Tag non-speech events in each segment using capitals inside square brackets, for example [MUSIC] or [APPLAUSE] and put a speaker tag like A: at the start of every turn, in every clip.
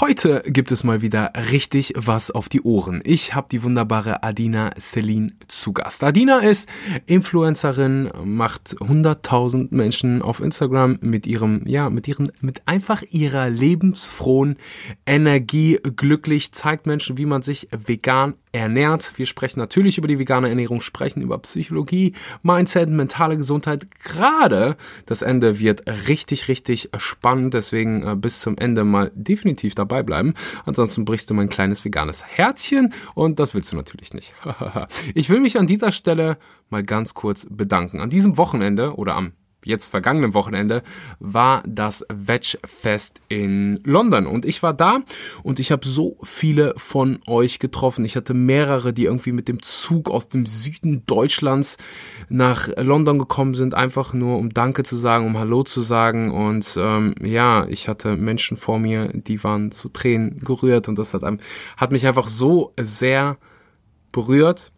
A: Heute gibt es mal wieder richtig was auf die Ohren. Ich habe die wunderbare Adina Celine zu Gast. Adina ist Influencerin, macht 100.000 Menschen auf Instagram mit ihrem, ja, mit ihren, mit einfach ihrer lebensfrohen Energie glücklich, zeigt Menschen, wie man sich vegan ernährt. Wir sprechen natürlich über die vegane Ernährung, sprechen über Psychologie, Mindset, mentale Gesundheit. Gerade das Ende wird richtig, richtig spannend. Deswegen äh, bis zum Ende mal definitiv dabei bleiben. Ansonsten brichst du mein kleines veganes Herzchen und das willst du natürlich nicht. [LAUGHS] ich will mich an dieser Stelle mal ganz kurz bedanken. An diesem Wochenende oder am jetzt vergangenen Wochenende war das Veg-Fest in London. Und ich war da und ich habe so viele von euch getroffen. Ich hatte mehrere, die irgendwie mit dem Zug aus dem Süden Deutschlands nach London gekommen sind, einfach nur um Danke zu sagen, um Hallo zu sagen. Und ähm, ja, ich hatte Menschen vor mir, die waren zu Tränen gerührt und das hat, hat mich einfach so sehr berührt.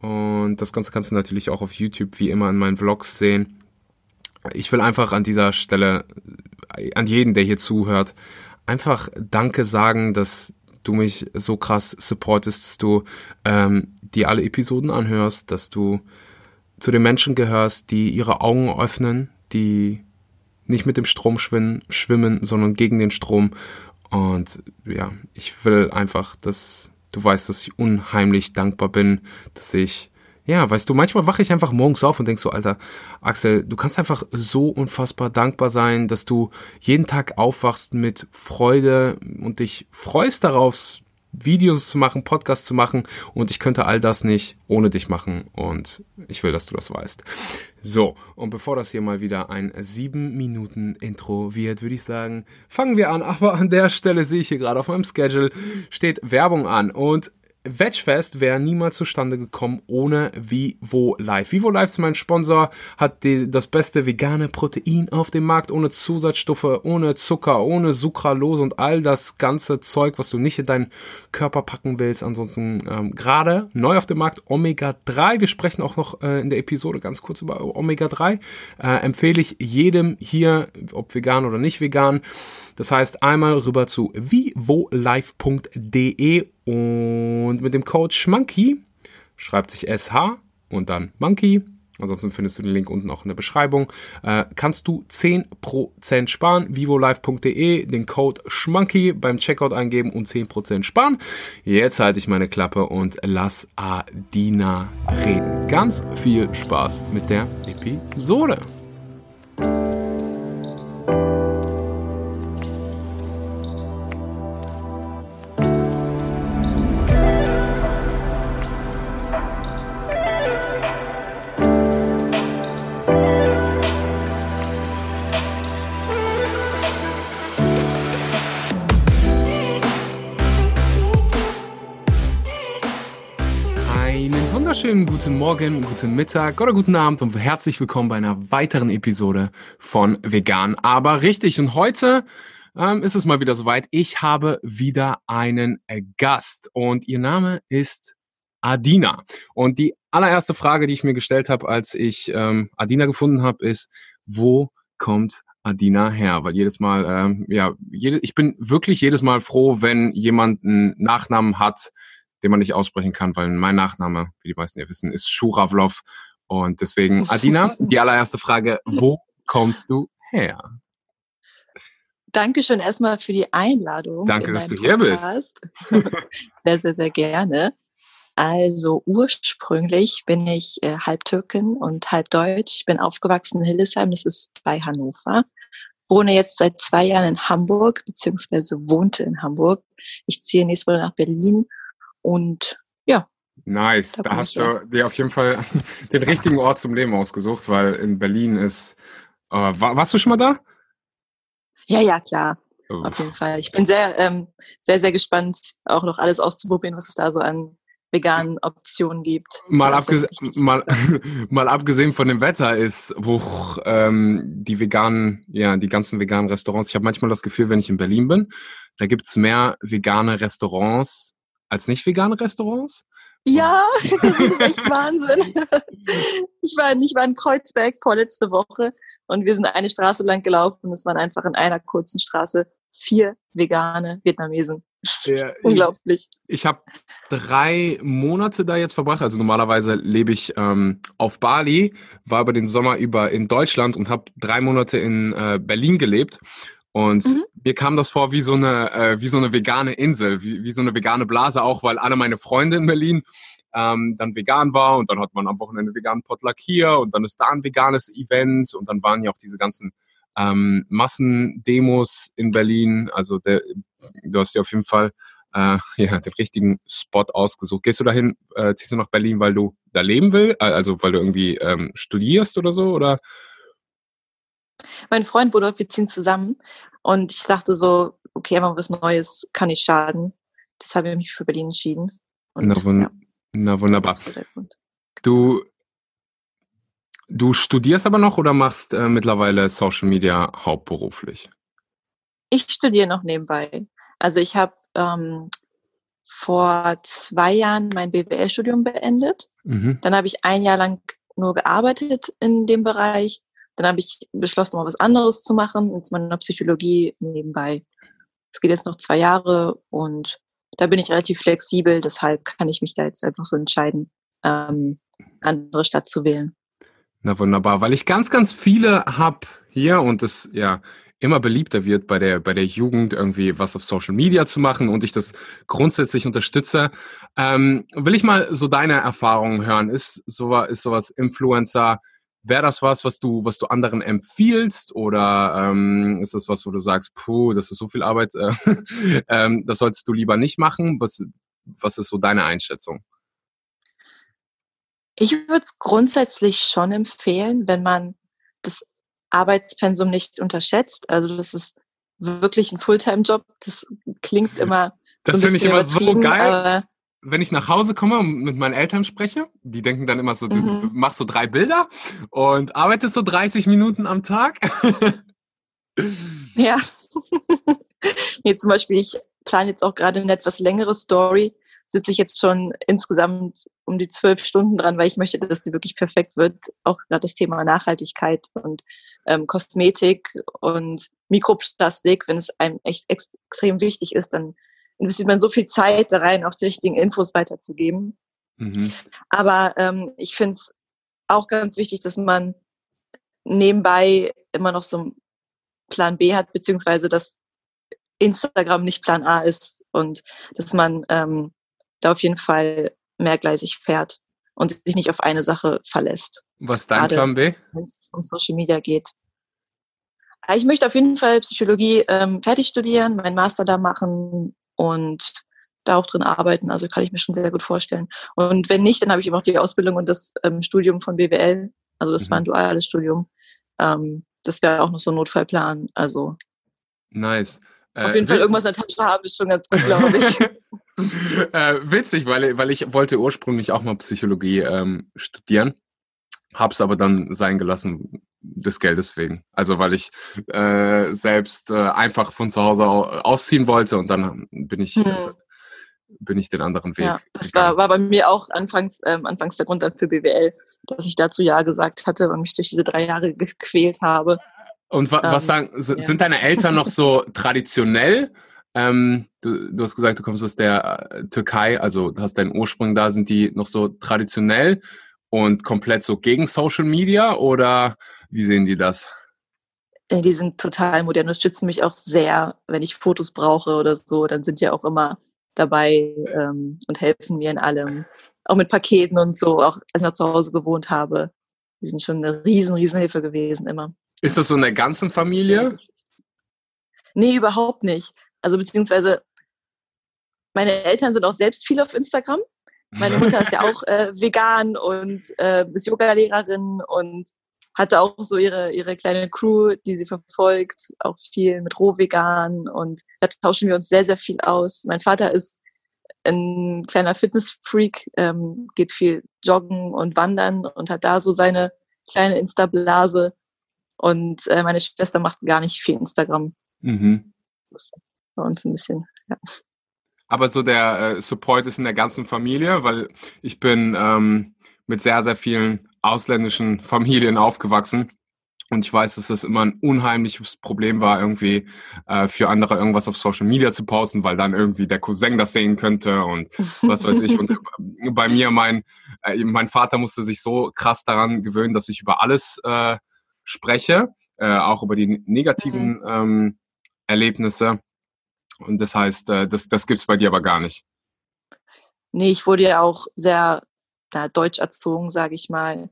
A: Und das Ganze kannst du natürlich auch auf YouTube wie immer in meinen Vlogs sehen ich will einfach an dieser Stelle an jeden, der hier zuhört, einfach Danke sagen, dass du mich so krass supportest, dass du ähm, dir alle Episoden anhörst, dass du zu den Menschen gehörst, die ihre Augen öffnen, die nicht mit dem Strom schwimmen, schwimmen, sondern gegen den Strom. Und ja, ich will einfach, dass du weißt, dass ich unheimlich dankbar bin, dass ich ja, weißt du, manchmal wache ich einfach morgens auf und denk so, Alter, Axel, du kannst einfach so unfassbar dankbar sein, dass du jeden Tag aufwachst mit Freude und dich freust darauf, Videos zu machen, Podcasts zu machen und ich könnte all das nicht ohne dich machen und ich will, dass du das weißt. So, und bevor das hier mal wieder ein sieben Minuten Intro wird, würde ich sagen, fangen wir an. Aber an der Stelle sehe ich hier gerade auf meinem Schedule steht Werbung an und Vegfest wäre niemals zustande gekommen ohne Vivo Life. Vivo Life ist mein Sponsor, hat die, das beste vegane Protein auf dem Markt, ohne Zusatzstoffe, ohne Zucker, ohne Sucralose und all das ganze Zeug, was du nicht in deinen Körper packen willst. Ansonsten ähm, gerade neu auf dem Markt Omega 3. Wir sprechen auch noch äh, in der Episode ganz kurz über Omega 3. Äh, empfehle ich jedem hier, ob vegan oder nicht vegan. Das heißt, einmal rüber zu vivolife.de und mit dem Code SCHMANKY schreibt sich SH und dann Monkey. Ansonsten findest du den Link unten auch in der Beschreibung. Äh, kannst du 10% sparen. vivolife.de, den Code SCHMANKY beim Checkout eingeben und 10% sparen. Jetzt halte ich meine Klappe und lass Adina reden. Ganz viel Spaß mit der Episode. Guten Morgen, guten Mittag oder guten Abend und herzlich willkommen bei einer weiteren Episode von Vegan, aber richtig. Und heute ähm, ist es mal wieder soweit. Ich habe wieder einen äh, Gast und ihr Name ist Adina. Und die allererste Frage, die ich mir gestellt habe, als ich ähm, Adina gefunden habe, ist, wo kommt Adina her? Weil jedes Mal, ähm, ja, jede, ich bin wirklich jedes Mal froh, wenn jemand einen Nachnamen hat, den man nicht aussprechen kann, weil mein Nachname, wie die meisten ja wissen, ist Schuravlov. Und deswegen, Adina, [LAUGHS] die allererste Frage, wo kommst du her?
B: Dankeschön erstmal für die Einladung.
A: Danke, dass du hier bist. [LAUGHS]
B: sehr, sehr, sehr gerne. Also ursprünglich bin ich äh, halb Türkin und halb Deutsch. Ich bin aufgewachsen in Hildesheim, das ist bei Hannover. Wohne jetzt seit zwei Jahren in Hamburg, beziehungsweise wohnte in Hamburg. Ich ziehe nächstes Mal nach Berlin und ja.
A: Nice. Da, da hast du dir auf jeden Fall [LAUGHS] den richtigen Ort zum Leben ausgesucht, weil in Berlin ist. Äh, war, warst du schon mal da?
B: Ja, ja, klar. Oh. Auf jeden Fall. Ich bin sehr, ähm, sehr, sehr gespannt, auch noch alles auszuprobieren, was es da so an veganen Optionen gibt.
A: Mal, abgese mal, [LAUGHS] mal abgesehen von dem Wetter ist, wo ähm, die veganen, ja, die ganzen veganen Restaurants, ich habe manchmal das Gefühl, wenn ich in Berlin bin, da gibt's mehr vegane Restaurants als nicht vegane Restaurants?
B: Ja, [LAUGHS] das ist echt Wahnsinn. [LAUGHS] Ich war, ich war in Kreuzberg vorletzte Woche und wir sind eine Straße lang gelaufen und es waren einfach in einer kurzen Straße vier vegane Vietnamesen. Ja, [LAUGHS] Unglaublich.
A: Ich, ich habe drei Monate da jetzt verbracht. Also normalerweise lebe ich ähm, auf Bali, war über den Sommer über in Deutschland und habe drei Monate in äh, Berlin gelebt. Und mhm. mir kam das vor wie so eine, äh, wie so eine vegane Insel, wie, wie so eine vegane Blase auch, weil alle meine Freunde in Berlin ähm, dann vegan war und dann hat man am Wochenende veganen Potluck hier und dann ist da ein veganes Event und dann waren ja auch diese ganzen ähm, Massendemos in Berlin. Also der, du hast ja auf jeden Fall äh, [LAUGHS] ja, den richtigen Spot ausgesucht. Gehst du dahin, äh, ziehst du nach Berlin, weil du da leben willst? Äh, also weil du irgendwie ähm, studierst oder so? Oder?
B: Mein Freund wurde, wir ziehen zusammen und ich dachte so, okay, immer was Neues kann nicht schaden. Deshalb habe ich mich für Berlin entschieden.
A: Und, na, wun ja, na wunderbar. Du Du studierst aber noch oder machst äh, mittlerweile Social Media hauptberuflich?
B: Ich studiere noch nebenbei. Also ich habe ähm, vor zwei Jahren mein BWL-Studium beendet. Mhm. Dann habe ich ein Jahr lang nur gearbeitet in dem Bereich. Dann habe ich beschlossen, mal was anderes zu machen, zwar in Psychologie nebenbei. Es geht jetzt noch zwei Jahre und da bin ich relativ flexibel, deshalb kann ich mich da jetzt einfach so entscheiden, ähm, andere Stadt zu wählen.
A: Na wunderbar, weil ich ganz, ganz viele hab hier und es ja immer beliebter wird bei der bei der Jugend irgendwie was auf Social Media zu machen und ich das grundsätzlich unterstütze. Ähm, will ich mal so deine Erfahrungen hören? Ist so ist sowas Influencer? Wäre das was, was du was du anderen empfiehlst oder ähm, ist das was, wo du sagst, puh, das ist so viel Arbeit, äh, [LAUGHS] ähm, das solltest du lieber nicht machen? Was was ist so deine Einschätzung?
B: Ich würde es grundsätzlich schon empfehlen, wenn man das Arbeitspensum nicht unterschätzt. Also das ist wirklich ein Fulltime-Job. Das klingt [LAUGHS] immer.
A: Das so finde ich immer so geil. Wenn ich nach Hause komme und mit meinen Eltern spreche, die denken dann immer so, du, mhm. du machst so drei Bilder und arbeitest so 30 Minuten am Tag.
B: ja. [LAUGHS] nee, zum Beispiel, ich plane jetzt auch gerade eine etwas längere Story sitze ich jetzt schon insgesamt um die zwölf Stunden dran, weil ich möchte, dass sie wirklich perfekt wird. Auch gerade das Thema Nachhaltigkeit und ähm, Kosmetik und Mikroplastik, wenn es einem echt extrem wichtig ist, dann investiert man so viel Zeit da rein, auch die richtigen Infos weiterzugeben. Mhm. Aber ähm, ich finde es auch ganz wichtig, dass man nebenbei immer noch so einen Plan B hat, beziehungsweise dass Instagram nicht Plan A ist und dass man ähm, da auf jeden Fall mehrgleisig fährt und sich nicht auf eine Sache verlässt.
A: Was ist dein Plan B?
B: Wenn es um Social Media geht. Ah, ich möchte auf jeden Fall Psychologie ähm, fertig studieren, meinen Master da machen und da auch drin arbeiten. Also kann ich mir schon sehr gut vorstellen. Und wenn nicht, dann habe ich eben auch die Ausbildung und das ähm, Studium von BWL. Also das mhm. war ein duales Studium. Ähm, das wäre auch noch so ein Notfallplan. Also
A: nice.
B: Auf jeden äh, Fall irgendwas in der Tasche haben ist schon ganz gut, glaube ich. [LAUGHS]
A: äh, witzig, weil, weil ich wollte ursprünglich auch mal Psychologie ähm, studieren, hab's aber dann sein gelassen des Geldes wegen. Also weil ich äh, selbst äh, einfach von zu Hause ausziehen wollte und dann bin ich hm. äh, bin ich den anderen Weg.
B: Ja, das war, war bei mir auch anfangs ähm, anfangs der Grund dann für BWL, dass ich dazu ja gesagt hatte und mich durch diese drei Jahre gequält habe.
A: Und wa was ähm, sagen, sind ja. deine Eltern noch so traditionell? Ähm, du, du, hast gesagt, du kommst aus der äh, Türkei, also hast deinen Ursprung da. Sind die noch so traditionell und komplett so gegen Social Media oder wie sehen die das?
B: Äh, die sind total modern und schützen mich auch sehr, wenn ich Fotos brauche oder so. Dann sind die auch immer dabei ähm, und helfen mir in allem. Auch mit Paketen und so, auch als ich noch zu Hause gewohnt habe. Die sind schon eine riesen, riesen Hilfe gewesen immer.
A: Ist das so in der ganzen Familie?
B: Nee, überhaupt nicht. Also beziehungsweise meine Eltern sind auch selbst viel auf Instagram. Meine Mutter ist ja [LAUGHS] auch äh, vegan und äh, ist Yoga-Lehrerin und hatte auch so ihre, ihre kleine Crew, die sie verfolgt, auch viel mit Rohvegan und da tauschen wir uns sehr, sehr viel aus. Mein Vater ist ein kleiner Fitness-Freak, ähm, geht viel joggen und wandern und hat da so seine kleine Insta-Blase. Und äh, meine Schwester macht gar nicht viel Instagram. Mhm. Das ist bei uns ein bisschen, ja.
A: Aber so der äh, Support ist in der ganzen Familie, weil ich bin ähm, mit sehr, sehr vielen ausländischen Familien aufgewachsen. Und ich weiß, dass das immer ein unheimliches Problem war, irgendwie äh, für andere irgendwas auf Social Media zu posten, weil dann irgendwie der Cousin das sehen könnte und was weiß ich. Und äh, [LAUGHS] bei mir, mein, äh, mein Vater musste sich so krass daran gewöhnen, dass ich über alles äh, spreche, äh, auch über die negativen mhm. ähm, Erlebnisse. Und das heißt, äh, das, das gibt's bei dir aber gar nicht.
B: Nee, ich wurde ja auch sehr da, deutsch erzogen, sage ich mal.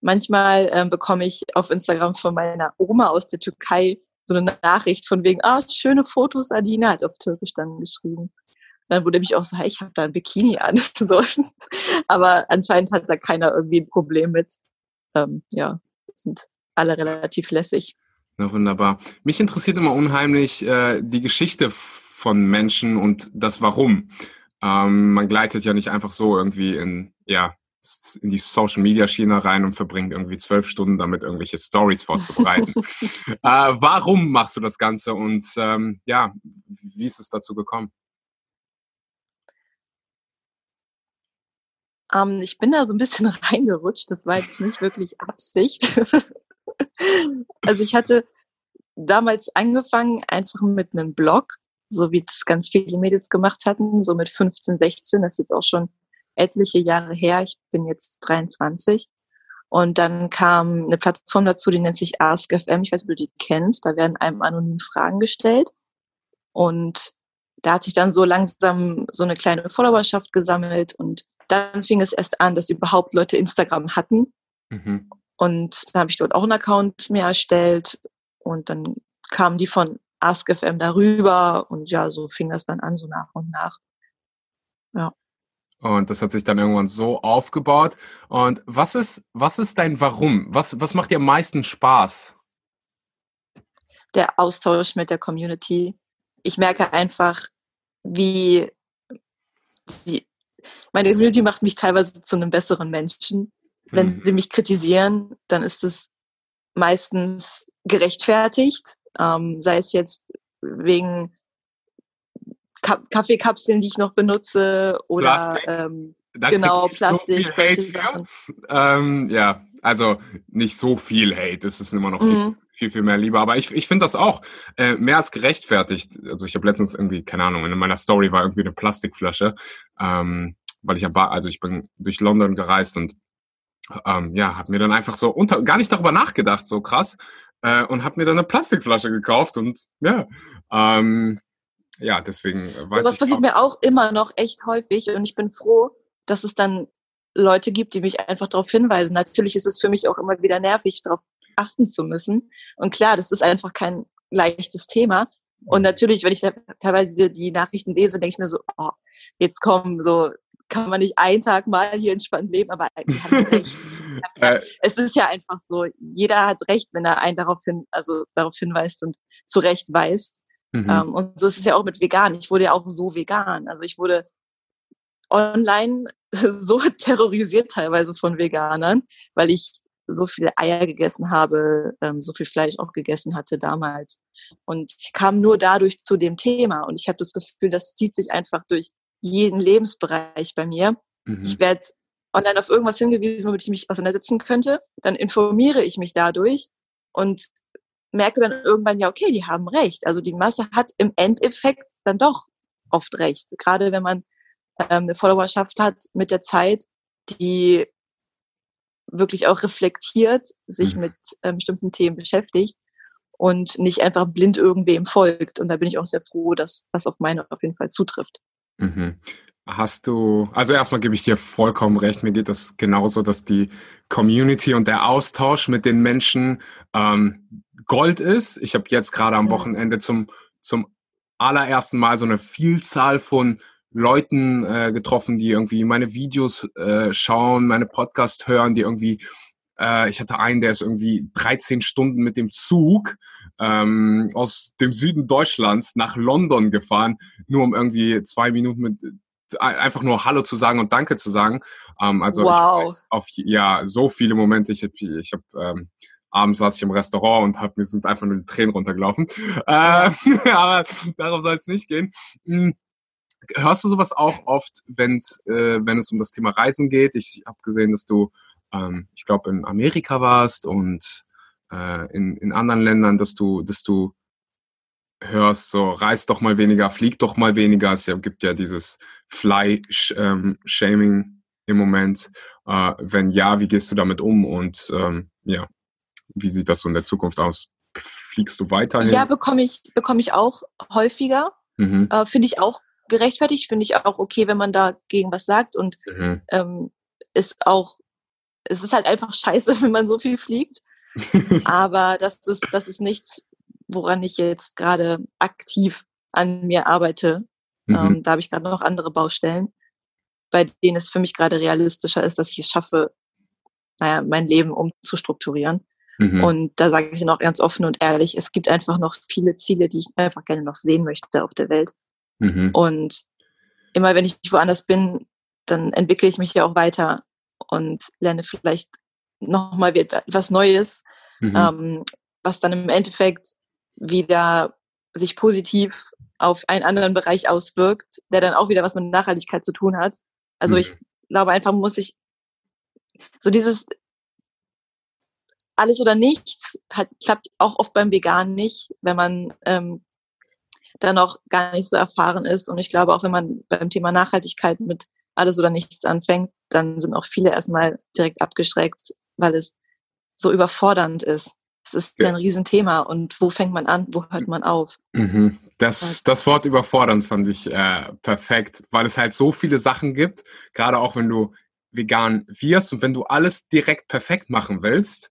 B: Manchmal ähm, bekomme ich auf Instagram von meiner Oma aus der Türkei so eine Nachricht von wegen, ah, schöne Fotos, Adina, hat auf Türkisch dann geschrieben. Dann wurde mich auch so, hey, ich habe da ein Bikini an. [LAUGHS] so. Aber anscheinend hat da keiner irgendwie ein Problem mit. Ähm, ja, sind alle relativ lässig.
A: Na, wunderbar. Mich interessiert immer unheimlich äh, die Geschichte von Menschen und das Warum. Ähm, man gleitet ja nicht einfach so irgendwie in, ja, in die Social Media Schiene rein und verbringt irgendwie zwölf Stunden damit, irgendwelche Stories vorzubereiten. [LAUGHS] äh, warum machst du das Ganze und ähm, ja, wie ist es dazu gekommen?
B: Ähm, ich bin da so ein bisschen [LAUGHS] reingerutscht. Das war jetzt nicht wirklich Absicht. [LAUGHS] also ich hatte damals angefangen einfach mit einem Blog, so wie das ganz viele Mädels gemacht hatten, so mit 15, 16. Das ist jetzt auch schon etliche Jahre her. Ich bin jetzt 23. Und dann kam eine Plattform dazu, die nennt sich AskFM. Ich weiß nicht, ob du die kennst. Da werden einem anonym Fragen gestellt. Und da hat sich dann so langsam so eine kleine Followerschaft gesammelt. Und dann fing es erst an, dass überhaupt Leute Instagram hatten. Mhm. Und dann habe ich dort auch einen Account mehr erstellt. Und dann kamen die von AskFM darüber. Und ja, so fing das dann an, so nach und nach.
A: Ja. Und das hat sich dann irgendwann so aufgebaut. Und was ist, was ist dein Warum? Was, was macht dir am meisten Spaß?
B: Der Austausch mit der Community. Ich merke einfach, wie, wie meine Community macht mich teilweise zu einem besseren Menschen. Wenn mhm. sie mich kritisieren, dann ist es meistens gerechtfertigt, ähm, sei es jetzt wegen Kaffeekapseln, die ich noch benutze oder Plastik. Ähm, genau Plastik.
A: So ähm, ja, also nicht so viel Hate, das ist immer noch viel, mhm. viel, viel, mehr Liebe. Aber ich, ich finde das auch äh, mehr als gerechtfertigt. Also ich habe letztens irgendwie, keine Ahnung, in meiner Story war irgendwie eine Plastikflasche, ähm, weil ich habe, also ich bin durch London gereist und ähm, ja, habe mir dann einfach so unter, gar nicht darüber nachgedacht, so krass, äh, und habe mir dann eine Plastikflasche gekauft und ja, ähm, ja, deswegen äh, weiß
B: ich. Das passiert mir auch immer noch echt häufig und ich bin froh, dass es dann Leute gibt, die mich einfach darauf hinweisen. Natürlich ist es für mich auch immer wieder nervig, darauf achten zu müssen. Und klar, das ist einfach kein leichtes Thema. Und natürlich, wenn ich teilweise die Nachrichten lese, denke ich mir so, oh, jetzt kommen so, kann man nicht einen Tag mal hier entspannt leben, aber die haben recht. Äh. es ist ja einfach so, jeder hat recht, wenn er einen darauf hin, also darauf hinweist und zu Recht weist. Mhm. Ähm, und so ist es ja auch mit vegan. Ich wurde ja auch so vegan. Also ich wurde online [LAUGHS] so terrorisiert teilweise von Veganern, weil ich so viele Eier gegessen habe, ähm, so viel Fleisch auch gegessen hatte damals. Und ich kam nur dadurch zu dem Thema. Und ich habe das Gefühl, das zieht sich einfach durch jeden Lebensbereich bei mir. Mhm. Ich werde online auf irgendwas hingewiesen, womit ich mich auseinandersetzen könnte. Dann informiere ich mich dadurch und merke dann irgendwann, ja, okay, die haben recht. Also die Masse hat im Endeffekt dann doch oft recht. Gerade wenn man ähm, eine Followerschaft hat mit der Zeit, die wirklich auch reflektiert, sich mhm. mit ähm, bestimmten Themen beschäftigt und nicht einfach blind irgendwem folgt. Und da bin ich auch sehr froh, dass das auf meine auf jeden Fall zutrifft.
A: Mhm. Hast du, also erstmal gebe ich dir vollkommen recht, mir geht das genauso, dass die Community und der Austausch mit den Menschen ähm, Gold ist. Ich habe jetzt gerade am Wochenende zum, zum allerersten Mal so eine Vielzahl von Leuten äh, getroffen, die irgendwie meine Videos äh, schauen, meine Podcast hören, die irgendwie, äh, ich hatte einen, der ist irgendwie 13 Stunden mit dem Zug ähm, aus dem Süden Deutschlands nach London gefahren, nur um irgendwie zwei Minuten mit einfach nur Hallo zu sagen und Danke zu sagen. Ähm, also wow. ich weiß auf ja so viele Momente. Ich habe ich hab, ähm, abends saß ich im Restaurant und hab, mir sind einfach nur die Tränen runtergelaufen. Äh, [LAUGHS] aber darauf soll es nicht gehen. Hm. Hörst du sowas auch oft, wenn's, äh, wenn es um das Thema Reisen geht? Ich habe gesehen, dass du, ähm, ich glaube, in Amerika warst und äh, in, in anderen Ländern, dass du, dass du hörst, so reiß doch mal weniger, flieg doch mal weniger. Es gibt ja dieses Fly-Shaming ähm, im Moment. Äh, wenn ja, wie gehst du damit um und ähm, ja, wie sieht das so in der Zukunft aus? Fliegst du weiterhin?
B: Ja, bekomme ich, bekomme ich auch häufiger. Mhm. Äh, finde ich auch gerechtfertigt, finde ich auch okay, wenn man dagegen was sagt und mhm. ähm, ist auch, es ist halt einfach scheiße, [LAUGHS] wenn man so viel fliegt. [LAUGHS] Aber das ist, das ist nichts, woran ich jetzt gerade aktiv an mir arbeite. Mhm. Ähm, da habe ich gerade noch andere Baustellen, bei denen es für mich gerade realistischer ist, dass ich es schaffe, naja, mein Leben umzustrukturieren. Mhm. Und da sage ich noch ganz offen und ehrlich, es gibt einfach noch viele Ziele, die ich einfach gerne noch sehen möchte auf der Welt. Mhm. Und immer wenn ich woanders bin, dann entwickle ich mich ja auch weiter und lerne vielleicht nochmal etwas Neues, mhm. ähm, was dann im Endeffekt wieder sich positiv auf einen anderen Bereich auswirkt, der dann auch wieder was mit Nachhaltigkeit zu tun hat. Also mhm. ich glaube einfach muss ich so dieses alles oder nichts hat, klappt auch oft beim Veganen nicht, wenn man ähm, da noch gar nicht so erfahren ist. Und ich glaube auch, wenn man beim Thema Nachhaltigkeit mit alles oder nichts anfängt, dann sind auch viele erstmal direkt abgeschreckt, weil es so überfordernd ist. Es ist ja. ein Riesenthema und wo fängt man an, wo hört man auf?
A: Mhm. Das, das Wort überfordernd fand ich äh, perfekt, weil es halt so viele Sachen gibt, gerade auch wenn du vegan wirst und wenn du alles direkt perfekt machen willst,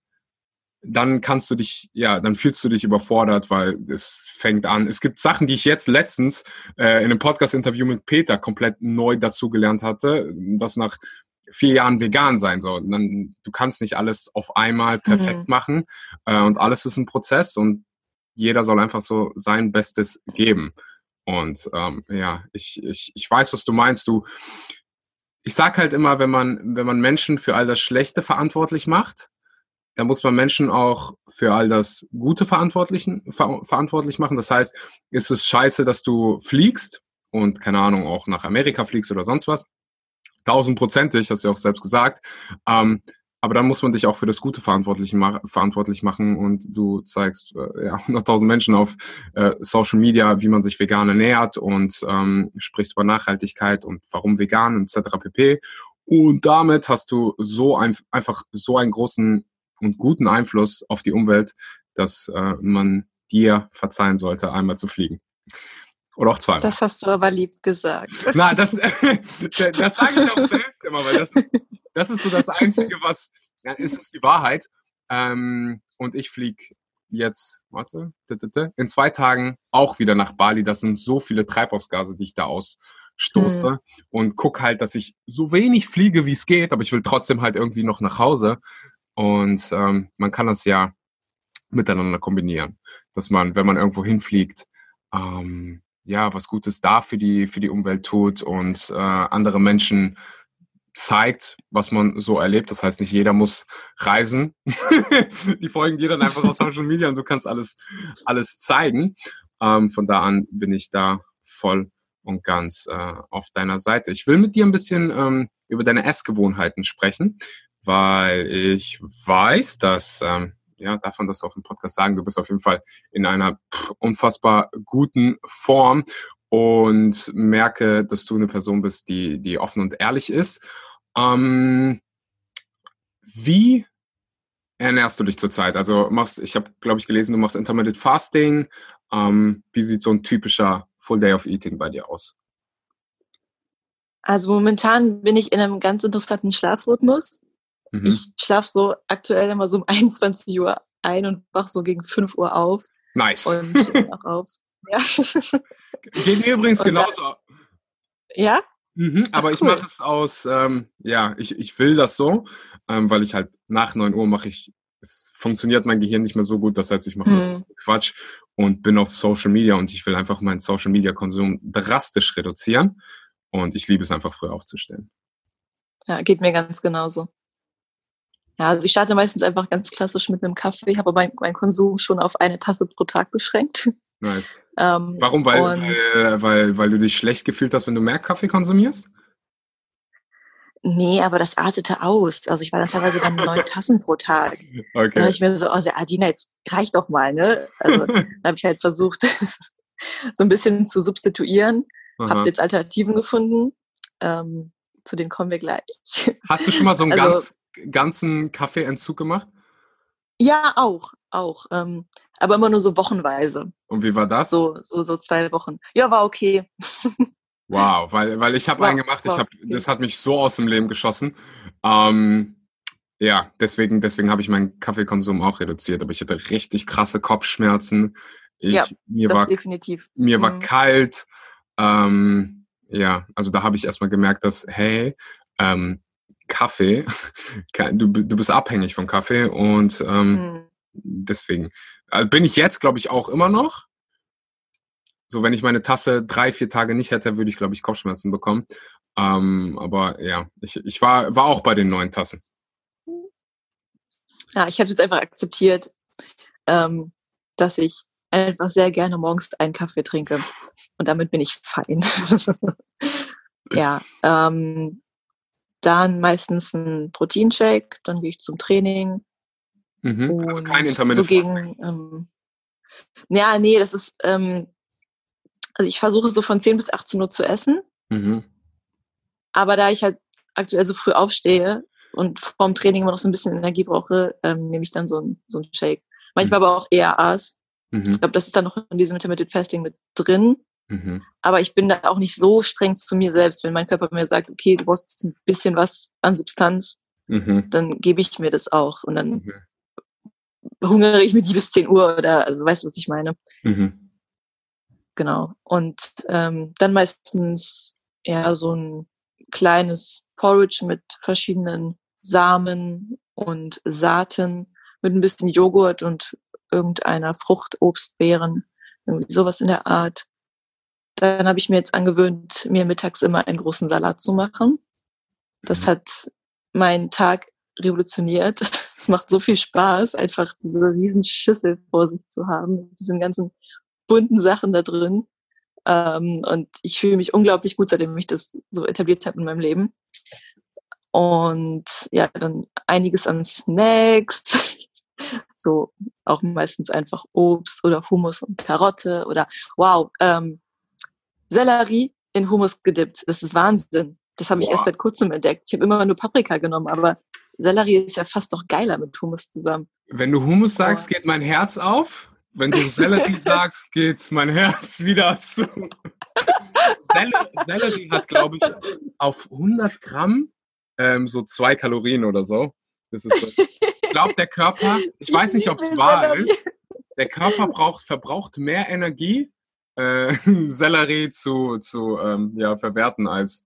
A: dann kannst du dich, ja, dann fühlst du dich überfordert, weil es fängt an. Es gibt Sachen, die ich jetzt letztens äh, in einem Podcast-Interview mit Peter komplett neu dazugelernt hatte, das nach vier Jahren vegan sein soll. Und dann, du kannst nicht alles auf einmal perfekt mhm. machen äh, und alles ist ein Prozess und jeder soll einfach so sein Bestes geben. Und ähm, ja, ich, ich, ich weiß, was du meinst. Du, ich sag halt immer, wenn man, wenn man Menschen für all das Schlechte verantwortlich macht, da muss man Menschen auch für all das Gute verantwortlichen, ver verantwortlich machen. Das heißt, ist es scheiße, dass du fliegst und keine Ahnung, auch nach Amerika fliegst oder sonst was. Tausendprozentig, hast du ja auch selbst gesagt. Ähm, aber dann muss man dich auch für das Gute verantwortlich, ma verantwortlich machen und du zeigst äh, ja, [LAUGHS] 100.000 Menschen auf äh, Social Media, wie man sich vegan ernährt und ähm, sprichst über Nachhaltigkeit und warum vegan etc. pp. Und damit hast du so ein, einfach so einen großen und guten Einfluss auf die Umwelt, dass äh, man dir verzeihen sollte, einmal zu fliegen. Oder auch zweimal.
B: Das hast du aber lieb gesagt. [LAUGHS]
A: Na, das, das sage ich auch selbst immer, weil das, das ist so das Einzige, was, ja, ist es die Wahrheit. Ähm, und ich fliege jetzt, warte, in zwei Tagen auch wieder nach Bali. Das sind so viele Treibhausgase, die ich da ausstoße. Hm. Und guck halt, dass ich so wenig fliege, wie es geht, aber ich will trotzdem halt irgendwie noch nach Hause. Und ähm, man kann das ja miteinander kombinieren, dass man, wenn man irgendwo hinfliegt, ähm, ja, was Gutes da für die, für die Umwelt tut und äh, andere Menschen zeigt, was man so erlebt. Das heißt, nicht jeder muss reisen. [LAUGHS] die folgen dir dann einfach auf Social Media und du kannst alles, alles zeigen. Ähm, von da an bin ich da voll und ganz äh, auf deiner Seite. Ich will mit dir ein bisschen ähm, über deine Essgewohnheiten sprechen weil ich weiß, dass, ähm, ja, darf man das auf dem Podcast sagen, du bist auf jeden Fall in einer unfassbar guten Form und merke, dass du eine Person bist, die, die offen und ehrlich ist. Ähm, wie ernährst du dich zurzeit? Also machst, ich habe, glaube ich, gelesen, du machst Intermittent Fasting. Ähm, wie sieht so ein typischer Full Day of Eating bei dir aus?
B: Also momentan bin ich in einem ganz interessanten Schlafrhythmus. Mhm. Ich schlafe so aktuell immer so um [LAUGHS] 21 Uhr ein und wach so gegen 5 Uhr auf.
A: Nice.
B: Und auch auf. [LAUGHS] Ja.
A: Geht mir übrigens genauso.
B: Dann, ja?
A: Mhm, aber Ach, ich mache es aus, ähm, ja, ich, ich will das so, ähm, weil ich halt nach 9 Uhr mache ich, es funktioniert mein Gehirn nicht mehr so gut, das heißt, ich mache mhm. Quatsch und bin auf Social Media und ich will einfach meinen Social Media Konsum drastisch reduzieren und ich liebe es einfach früh aufzustellen.
B: Ja, geht mir ganz genauso. Ja, also ich starte meistens einfach ganz klassisch mit einem Kaffee. Ich habe meinen mein Konsum schon auf eine Tasse pro Tag beschränkt.
A: Nice. Ähm, Warum? Weil, weil, weil, weil du dich schlecht gefühlt hast, wenn du mehr Kaffee konsumierst?
B: Nee, aber das artete aus. Also ich war dann teilweise dann neun [LAUGHS] Tassen pro Tag. Okay. Dann habe ich mir so, oh, Adina, jetzt reicht doch mal, ne? Also [LAUGHS] dann habe ich halt versucht, [LAUGHS] so ein bisschen zu substituieren. Habe jetzt Alternativen gefunden. Ähm, zu denen kommen wir gleich.
A: Hast du schon mal so einen also, ganz, ganzen Kaffeeentzug gemacht?
B: Ja, auch, auch. Ähm, aber immer nur so wochenweise.
A: Und wie war das?
B: So, so, so zwei Wochen. Ja, war okay.
A: wow, weil, weil ich habe [LAUGHS] einen gemacht, ich hab, okay. das hat mich so aus dem Leben geschossen. Ähm, ja, deswegen, deswegen habe ich meinen Kaffeekonsum auch reduziert. Aber ich hatte richtig krasse Kopfschmerzen. Ich,
B: ja, mir das war, definitiv.
A: Mir mhm. war kalt. Ähm, ja, also da habe ich erstmal gemerkt, dass, hey, ähm, Kaffee, du, du bist abhängig vom Kaffee und ähm, mhm. deswegen also bin ich jetzt, glaube ich, auch immer noch. So, wenn ich meine Tasse drei, vier Tage nicht hätte, würde ich, glaube ich, Kopfschmerzen bekommen. Ähm, aber ja, ich, ich war, war auch bei den neuen Tassen.
B: Ja, ich habe jetzt einfach akzeptiert, ähm, dass ich einfach sehr gerne morgens einen Kaffee trinke. Und damit bin ich fein. [LAUGHS] ja, ähm, dann meistens ein Proteinshake, dann gehe ich zum Training.
A: Mhm. Also kein Intermittent so gegen,
B: ähm, Ja, nee, das ist, ähm, also ich versuche so von 10 bis 18 Uhr zu essen. Mhm. Aber da ich halt aktuell so früh aufstehe und vorm Training immer noch so ein bisschen Energie brauche, ähm, nehme ich dann so ein, so ein Shake. Manchmal mhm. aber auch ERAs. Mhm. Ich glaube, das ist dann noch in diesem Intermittent Fasting mit drin. Mhm. Aber ich bin da auch nicht so streng zu mir selbst. Wenn mein Körper mir sagt, okay, du brauchst jetzt ein bisschen was an Substanz, mhm. dann gebe ich mir das auch. Und dann mhm. hungere ich mich bis 10 Uhr oder, also weißt du, was ich meine? Mhm. Genau. Und ähm, dann meistens ja so ein kleines Porridge mit verschiedenen Samen und Saaten, mit ein bisschen Joghurt und irgendeiner Frucht, Obst, Beeren, irgendwie sowas in der Art. Dann habe ich mir jetzt angewöhnt, mir mittags immer einen großen Salat zu machen. Das mhm. hat meinen Tag revolutioniert. [LAUGHS] Es macht so viel Spaß, einfach diese riesen Schüssel vor sich zu haben, mit diesen ganzen bunten Sachen da drin. Ähm, und ich fühle mich unglaublich gut, seitdem ich das so etabliert habe in meinem Leben. Und ja, dann einiges an Snacks, [LAUGHS] so auch meistens einfach Obst oder Hummus und Karotte oder wow, ähm, Sellerie in Hummus gedippt. Das ist Wahnsinn. Das habe ich Boah. erst seit kurzem entdeckt. Ich habe immer nur Paprika genommen, aber Sellerie ist ja fast noch geiler mit Hummus zusammen.
A: Wenn du Hummus sagst, geht mein Herz auf. Wenn du Sellerie [LAUGHS] sagst, geht mein Herz wieder zu. Sellerie hat, glaube ich, auf 100 Gramm ähm, so zwei Kalorien oder so. Das ist so. Ich glaube, der Körper, ich weiß nicht, ob es wahr ist, der Körper braucht, verbraucht mehr Energie, äh, [LAUGHS] Sellerie zu, zu ähm, ja, verwerten, als,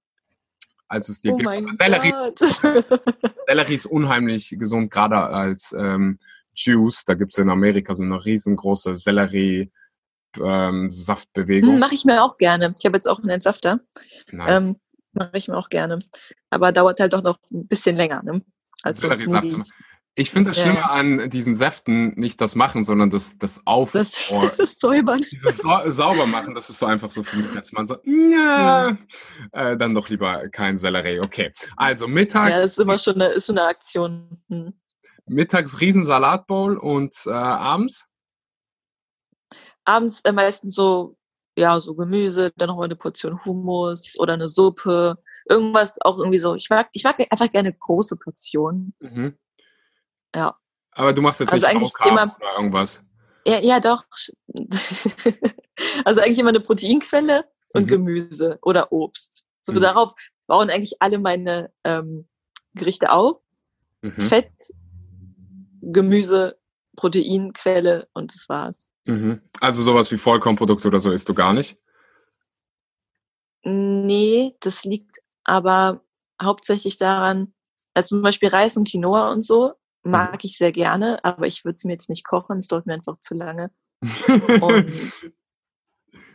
A: als es dir oh gibt. Sellerie, [LAUGHS] Sellerie ist unheimlich gesund, gerade als ähm, Juice. Da gibt es in Amerika so eine riesengroße Sellerie. Ähm, Saftbewegung.
B: Hm, Mache ich mir auch gerne. Ich habe jetzt auch einen Entsafter. Nice. Ähm, Mache ich mir auch gerne. Aber dauert halt doch noch ein bisschen länger. Ne?
A: Als Sellerie-Saft ich finde das Schlimme ja. an diesen Säften nicht das Machen, sondern das, das Auf...
B: Das, [LAUGHS] das Säubern.
A: Dieses Sa sauber machen, das ist so einfach so für mich als Mann so, ja. Äh, dann doch lieber kein Sellerie. Okay, also mittags...
B: Ja, das ist immer schon eine, ist schon eine Aktion. Hm.
A: Mittags Riesensalatbowl und äh, abends?
B: Abends äh, meistens so, ja, so Gemüse, dann noch mal eine Portion Hummus oder eine Suppe. Irgendwas auch irgendwie so. Ich mag, ich mag einfach gerne große Portionen. Mhm. Ja.
A: Aber du machst jetzt also nicht eigentlich immer, oder irgendwas?
B: Ja, ja doch. [LAUGHS] also eigentlich immer eine Proteinquelle und mhm. Gemüse oder Obst. So mhm. darauf bauen eigentlich alle meine ähm, Gerichte auf. Mhm. Fett, Gemüse, Proteinquelle und das war's.
A: Mhm. Also sowas wie Vollkornprodukte oder so isst du gar nicht?
B: Nee, das liegt aber hauptsächlich daran, also zum Beispiel Reis und Quinoa und so, Mhm. mag ich sehr gerne, aber ich würde es mir jetzt nicht kochen, es dauert mir einfach zu lange. und [LAUGHS]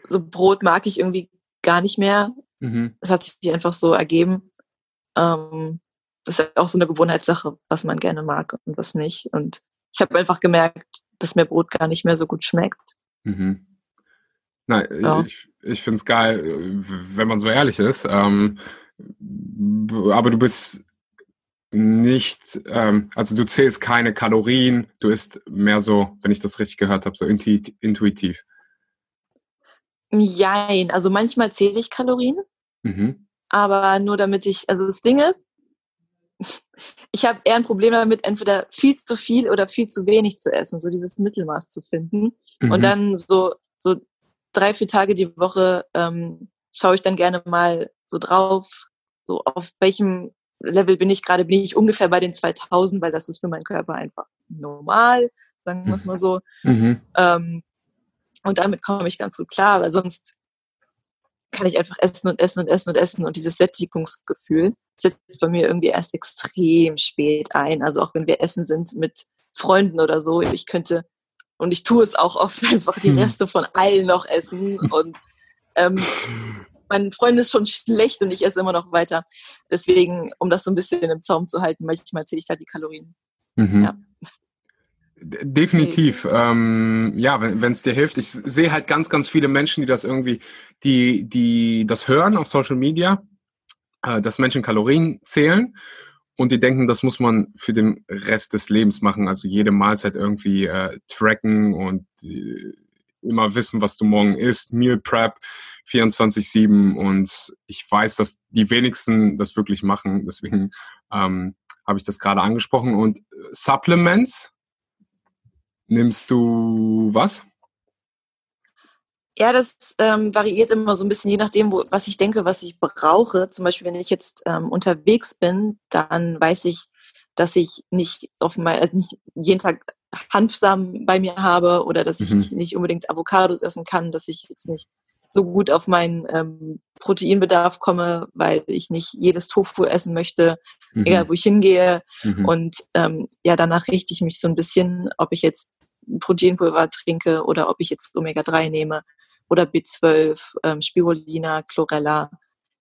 B: so Brot mag ich irgendwie gar nicht mehr. Mhm. Das hat sich einfach so ergeben. Ähm, das ist auch so eine Gewohnheitssache, was man gerne mag und was nicht. Und ich habe einfach gemerkt, dass mir Brot gar nicht mehr so gut schmeckt. Mhm.
A: Nein, ja. ich, ich finde es geil, wenn man so ehrlich ist. Ähm, aber du bist nicht, ähm, also du zählst keine Kalorien, du isst mehr so, wenn ich das richtig gehört habe, so intuitiv.
B: Jein, also manchmal zähle ich Kalorien, mhm. aber nur damit ich, also das Ding ist, ich habe eher ein Problem damit, entweder viel zu viel oder viel zu wenig zu essen, so dieses Mittelmaß zu finden. Mhm. Und dann so, so drei, vier Tage die Woche ähm, schaue ich dann gerne mal so drauf, so auf welchem Level bin ich gerade, bin ich ungefähr bei den 2000, weil das ist für meinen Körper einfach normal, sagen wir es mal so. Mhm. Ähm, und damit komme ich ganz gut klar, weil sonst kann ich einfach essen und essen und essen und essen und dieses Sättigungsgefühl setzt bei mir irgendwie erst extrem spät ein. Also auch wenn wir essen sind mit Freunden oder so, ich könnte und ich tue es auch oft [LAUGHS] einfach die hm. Reste von allen noch essen und ähm, mein Freund ist schon schlecht und ich esse immer noch weiter. Deswegen, um das so ein bisschen im Zaum zu halten, manchmal zähle ich da die Kalorien. Mhm. Ja.
A: Definitiv. Ähm, ja, wenn es dir hilft. Ich sehe halt ganz, ganz viele Menschen, die das irgendwie, die, die das hören auf Social Media, äh, dass Menschen Kalorien zählen und die denken, das muss man für den Rest des Lebens machen. Also jede Mahlzeit irgendwie äh, tracken und äh, immer wissen, was du morgen isst. Meal Prep 24-7 und ich weiß, dass die wenigsten das wirklich machen. Deswegen ähm, habe ich das gerade angesprochen. Und Supplements, nimmst du was?
B: Ja, das ähm, variiert immer so ein bisschen, je nachdem, wo, was ich denke, was ich brauche. Zum Beispiel, wenn ich jetzt ähm, unterwegs bin, dann weiß ich, dass ich nicht auf mein, also nicht jeden Tag Hanfsamen bei mir habe oder dass ich mhm. nicht unbedingt Avocados essen kann, dass ich jetzt nicht so gut auf meinen ähm, Proteinbedarf komme, weil ich nicht jedes Tofu essen möchte, mhm. egal wo ich hingehe. Mhm. Und ähm, ja, danach richte ich mich so ein bisschen, ob ich jetzt Proteinpulver trinke oder ob ich jetzt Omega-3 nehme oder B12, ähm, Spirulina, Chlorella.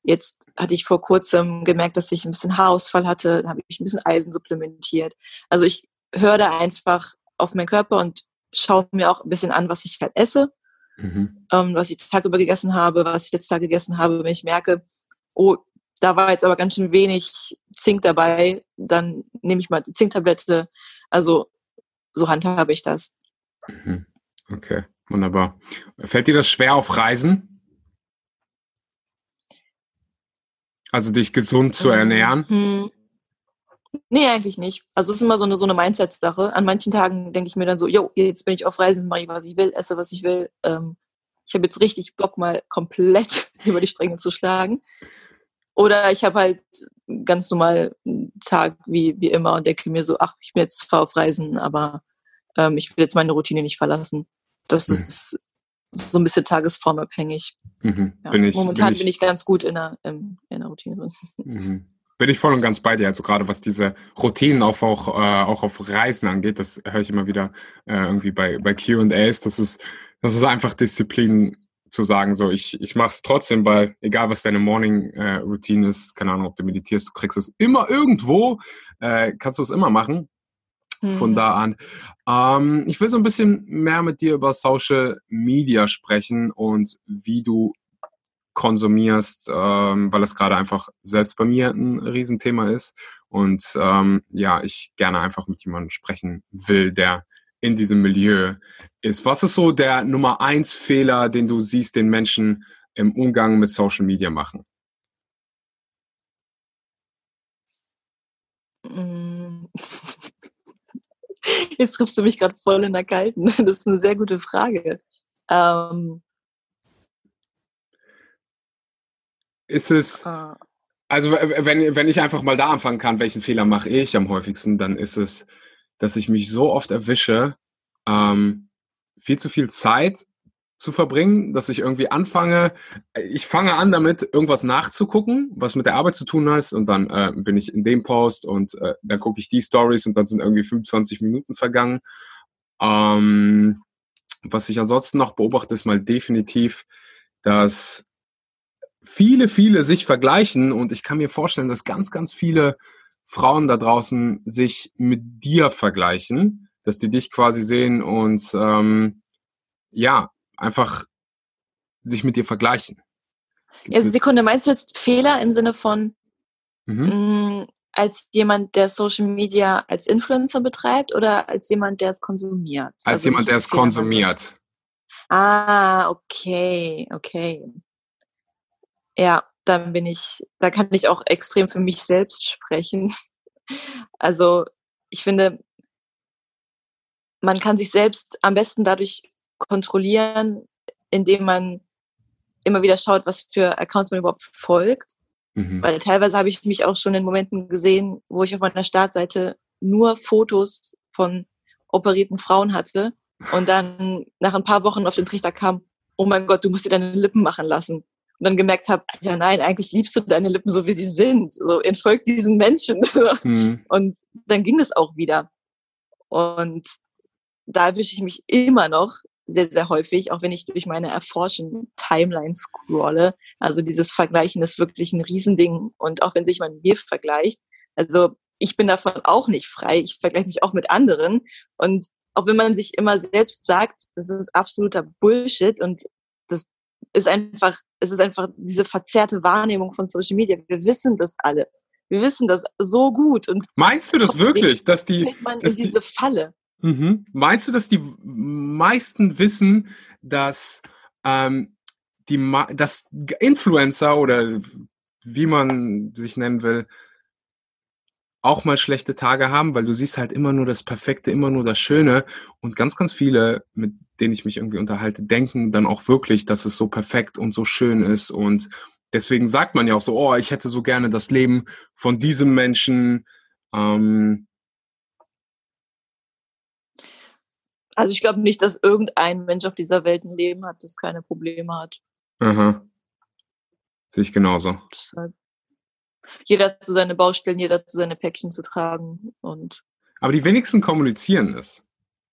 B: Jetzt hatte ich vor kurzem gemerkt, dass ich ein bisschen Haarausfall hatte. Da habe ich ein bisschen Eisen supplementiert. Also ich höre da einfach auf meinen Körper und schaue mir auch ein bisschen an, was ich halt esse, mhm. ähm, was ich Tag über gegessen habe, was ich letztes Tag gegessen habe. Wenn ich merke, oh, da war jetzt aber ganz schön wenig Zink dabei, dann nehme ich mal die Zinktablette. Also so handhabe ich das.
A: Mhm. Okay. Wunderbar. Fällt dir das schwer auf Reisen? Also dich gesund zu ernähren?
B: Mhm. Nee, eigentlich nicht. Also es ist immer so eine, so eine Mindset-Sache. An manchen Tagen denke ich mir dann so, jo, jetzt bin ich auf Reisen, mache ich, was ich will, esse, was ich will. Ähm, ich habe jetzt richtig Bock, mal komplett [LAUGHS] über die Stränge zu schlagen. Oder ich habe halt ganz normal einen Tag wie, wie immer und denke mir so, ach, ich bin jetzt zwar auf Reisen, aber ähm, ich will jetzt meine Routine nicht verlassen. Das mhm. ist so ein bisschen tagesformabhängig. Mhm. Ja, bin ich, momentan bin ich, bin ich, ganz gut in der, in, in der Routine
A: Mhm. Bin ich voll und ganz bei dir. Also gerade was diese Routinen auch, auch, äh, auch auf Reisen angeht, das höre ich immer wieder äh, irgendwie bei, bei QAs. Das ist, das ist einfach Disziplin zu sagen, so ich, ich mache es trotzdem, weil egal was deine Morning äh, Routine ist, keine Ahnung, ob du meditierst, du kriegst es immer irgendwo, äh, kannst du es immer machen von mhm. da an. Ähm, ich will so ein bisschen mehr mit dir über Social Media sprechen und wie du konsumierst, ähm, weil es gerade einfach selbst bei mir ein Riesenthema ist und ähm, ja, ich gerne einfach mit jemandem sprechen will, der in diesem Milieu ist. Was ist so der Nummer eins Fehler, den du siehst, den Menschen im Umgang mit Social Media machen?
B: Mm. [LAUGHS] Jetzt triffst du mich gerade voll in der Kalten. Das ist eine sehr gute Frage. Ähm,
A: ist es, ah. also wenn, wenn ich einfach mal da anfangen kann, welchen Fehler mache ich am häufigsten, dann ist es, dass ich mich so oft erwische, ähm, viel zu viel Zeit zu verbringen, dass ich irgendwie anfange, ich fange an damit, irgendwas nachzugucken, was mit der Arbeit zu tun hat und dann äh, bin ich in dem Post und äh, dann gucke ich die Stories und dann sind irgendwie 25 Minuten vergangen. Ähm, was ich ansonsten noch beobachte, ist mal definitiv, dass viele, viele sich vergleichen und ich kann mir vorstellen, dass ganz, ganz viele Frauen da draußen sich mit dir vergleichen, dass die dich quasi sehen und ähm, ja, einfach sich mit dir vergleichen.
B: Ja, Sekunde, meinst du jetzt Fehler im Sinne von Mhm. Mm, als jemand, der Social Media als Influencer betreibt oder als jemand, der es konsumiert?
A: Als also jemand, der es konsumiert.
B: Ah, okay, okay. Ja, dann bin ich, da kann ich auch extrem für mich selbst sprechen. [LAUGHS] Also ich finde, man kann sich selbst am besten dadurch kontrollieren, indem man immer wieder schaut, was für Accounts man überhaupt folgt. Mhm. Weil teilweise habe ich mich auch schon in Momenten gesehen, wo ich auf meiner Startseite nur Fotos von operierten Frauen hatte und dann nach ein paar Wochen auf den Trichter kam, oh mein Gott, du musst dir deine Lippen machen lassen. Und dann gemerkt habe, ja nein, eigentlich liebst du deine Lippen so, wie sie sind. So, entfolgt diesen Menschen. [LAUGHS] Mhm. Und dann ging es auch wieder. Und da erwische ich mich immer noch sehr, sehr häufig, auch wenn ich durch meine erforschen Timeline scrolle. Also dieses Vergleichen ist wirklich ein Riesending. Und auch wenn sich man mir vergleicht, also ich bin davon auch nicht frei. Ich vergleiche mich auch mit anderen. Und auch wenn man sich immer selbst sagt, das ist absoluter Bullshit und das ist einfach, es ist einfach diese verzerrte Wahrnehmung von Social Media. Wir wissen das alle. Wir wissen das so gut. Und
A: Meinst du das wirklich, dass die,
B: man
A: dass
B: in diese
A: die,
B: Falle?
A: Mhm. Meinst du, dass die meisten wissen, dass ähm, die, dass Influencer oder wie man sich nennen will, auch mal schlechte Tage haben, weil du siehst halt immer nur das Perfekte, immer nur das Schöne. Und ganz, ganz viele, mit denen ich mich irgendwie unterhalte, denken dann auch wirklich, dass es so perfekt und so schön ist. Und deswegen sagt man ja auch so, oh, ich hätte so gerne das Leben von diesem Menschen. Ähm
B: also ich glaube nicht, dass irgendein Mensch auf dieser Welt ein Leben hat, das keine Probleme hat.
A: Aha. Sehe ich genauso.
B: Deshalb jeder hat so seine Baustellen, jeder hat so seine Päckchen zu tragen und.
A: Aber die wenigsten kommunizieren es.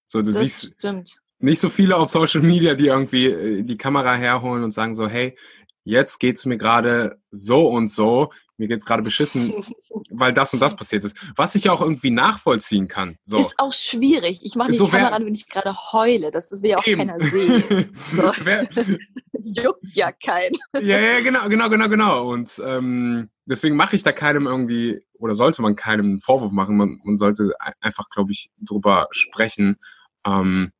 A: So, du siehst
B: stimmt.
A: nicht so viele auf Social Media, die irgendwie äh, die Kamera herholen und sagen so, hey, jetzt geht's mir gerade so und so, mir geht's gerade beschissen, [LAUGHS] weil das und das passiert ist. Was ich auch irgendwie nachvollziehen kann. So.
B: Ist auch schwierig. Ich mache die so, Kamera an, wenn ich gerade heule. Das, das will ja auch eben. keiner sehen. [LAUGHS] So. [LAUGHS] Juckt ja keinen.
A: Ja, ja, genau, genau, genau, genau. Und ähm, deswegen mache ich da keinem irgendwie, oder sollte man keinem Vorwurf machen. Man, man sollte einfach, glaube ich, drüber sprechen, ähm,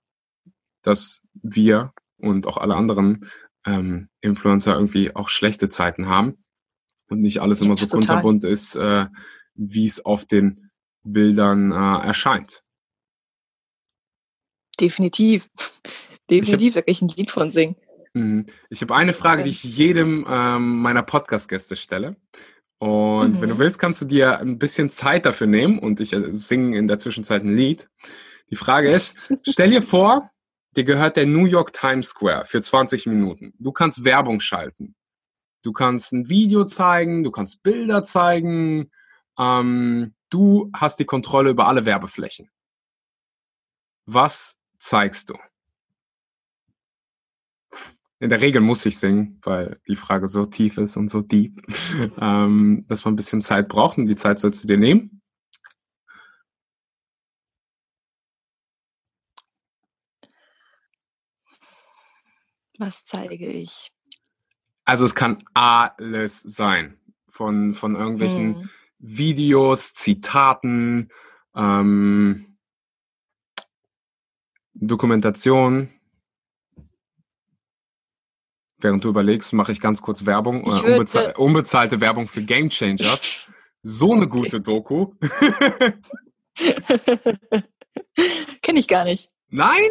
A: dass wir und auch alle anderen ähm, Influencer irgendwie auch schlechte Zeiten haben und nicht alles immer so Total. kunterbunt ist, äh, wie es auf den Bildern äh, erscheint.
B: Definitiv. [LAUGHS] Definitiv, da kann ich ein Lied von singen.
A: Mhm. Ich habe eine Frage, die ich jedem ähm, meiner Podcast-Gäste stelle. Und mhm. wenn du mhm. willst, kannst du dir ein bisschen Zeit dafür nehmen und ich äh, singe in der Zwischenzeit ein Lied. Die Frage ist, [LAUGHS] stell dir vor, dir gehört der New York Times Square für 20 Minuten. Du kannst Werbung schalten. Du kannst ein Video zeigen, du kannst Bilder zeigen. Ähm, du hast die Kontrolle über alle Werbeflächen. Was zeigst du? In der Regel muss ich singen, weil die Frage so tief ist und so deep, [LAUGHS] ähm, dass man ein bisschen Zeit braucht und die Zeit sollst du dir nehmen.
B: Was zeige ich?
A: Also es kann alles sein. Von, von irgendwelchen hm. Videos, Zitaten, ähm, Dokumentation. Während du überlegst, mache ich ganz kurz Werbung, äh, unbezahl unbezahlte Werbung für Game Changers. So eine gute Doku. [LAUGHS]
B: Kenne ich gar nicht.
A: Nein?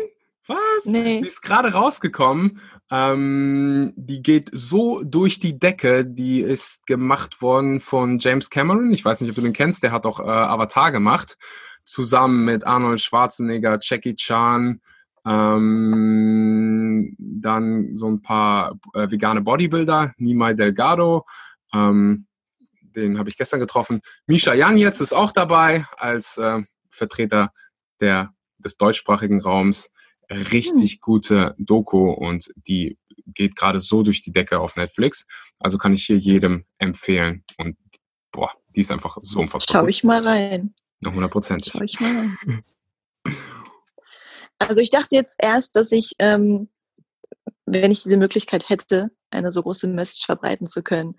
A: Was?
B: Nee.
A: Die ist gerade rausgekommen. Ähm, die geht so durch die Decke. Die ist gemacht worden von James Cameron. Ich weiß nicht, ob du den kennst. Der hat auch äh, Avatar gemacht. Zusammen mit Arnold Schwarzenegger, Jackie Chan, ähm, dann so ein paar äh, vegane Bodybuilder, Nimai Delgado, ähm, den habe ich gestern getroffen. Misha Yang jetzt ist auch dabei als äh, Vertreter der, des deutschsprachigen Raums richtig hm. gute Doku und die geht gerade so durch die Decke auf Netflix. Also kann ich hier jedem empfehlen. Und boah, die ist einfach so unfassbar.
B: Schau ich mal rein.
A: Noch 100 Prozent.
B: Schau ich mal rein. [LAUGHS] also ich dachte jetzt erst, dass ich, ähm, wenn ich diese Möglichkeit hätte, eine so große Message verbreiten zu können,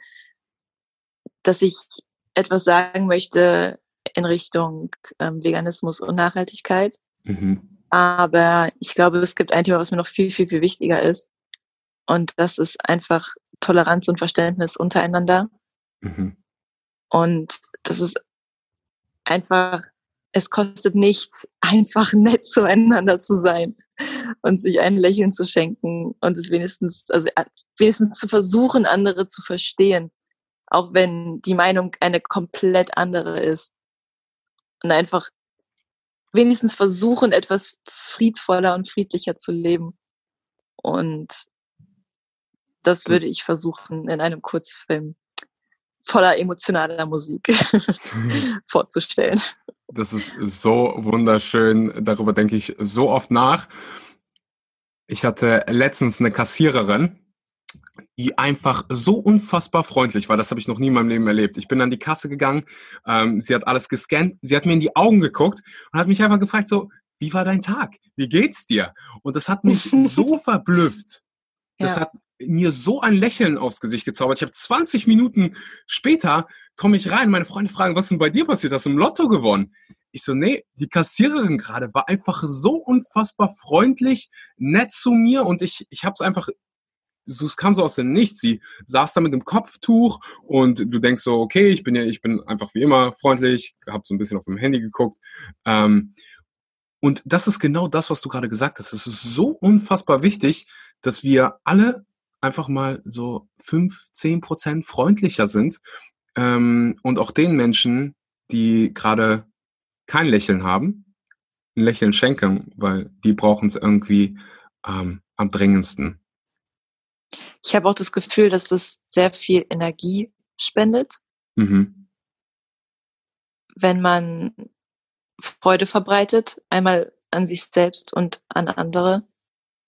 B: dass ich etwas sagen möchte in Richtung ähm, Veganismus und Nachhaltigkeit. Mhm. Aber ich glaube, es gibt ein Thema, was mir noch viel, viel, viel wichtiger ist. Und das ist einfach Toleranz und Verständnis untereinander. Mhm. Und das ist einfach, es kostet nichts, [LAUGHS] einfach nett zueinander zu sein und sich ein Lächeln zu schenken und es wenigstens, also äh, wenigstens zu versuchen, andere zu verstehen, auch wenn die Meinung eine komplett andere ist. Und einfach wenigstens versuchen, etwas friedvoller und friedlicher zu leben. Und das würde ich versuchen, in einem Kurzfilm voller emotionaler Musik [LAUGHS] vorzustellen.
A: Das ist so wunderschön. Darüber denke ich so oft nach. Ich hatte letztens eine Kassiererin, die einfach so unfassbar freundlich war. Das habe ich noch nie in meinem Leben erlebt. Ich bin an die Kasse gegangen, ähm, sie hat alles gescannt, sie hat mir in die Augen geguckt und hat mich einfach gefragt, so, wie war dein Tag? Wie geht's dir? Und das hat mich [LAUGHS] so verblüfft. Das ja. hat mir so ein Lächeln aufs Gesicht gezaubert. Ich habe 20 Minuten später komme ich rein, meine Freunde fragen, was ist denn bei dir passiert? Hast du im Lotto gewonnen? Ich so, nee, die Kassiererin gerade war einfach so unfassbar freundlich, nett zu mir und ich, ich habe es einfach, so, es kam so aus dem Nichts. Sie saß da mit dem Kopftuch und du denkst so, okay, ich bin ja, ich bin einfach wie immer freundlich, habe so ein bisschen auf dem Handy geguckt. Ähm, und das ist genau das, was du gerade gesagt hast. Es ist so unfassbar wichtig, dass wir alle einfach mal so fünf, zehn Prozent freundlicher sind ähm, und auch den Menschen, die gerade kein Lächeln haben, ein Lächeln schenken, weil die brauchen es irgendwie ähm, am dringendsten.
B: Ich habe auch das Gefühl, dass das sehr viel Energie spendet. Mhm. Wenn man Freude verbreitet, einmal an sich selbst und an andere.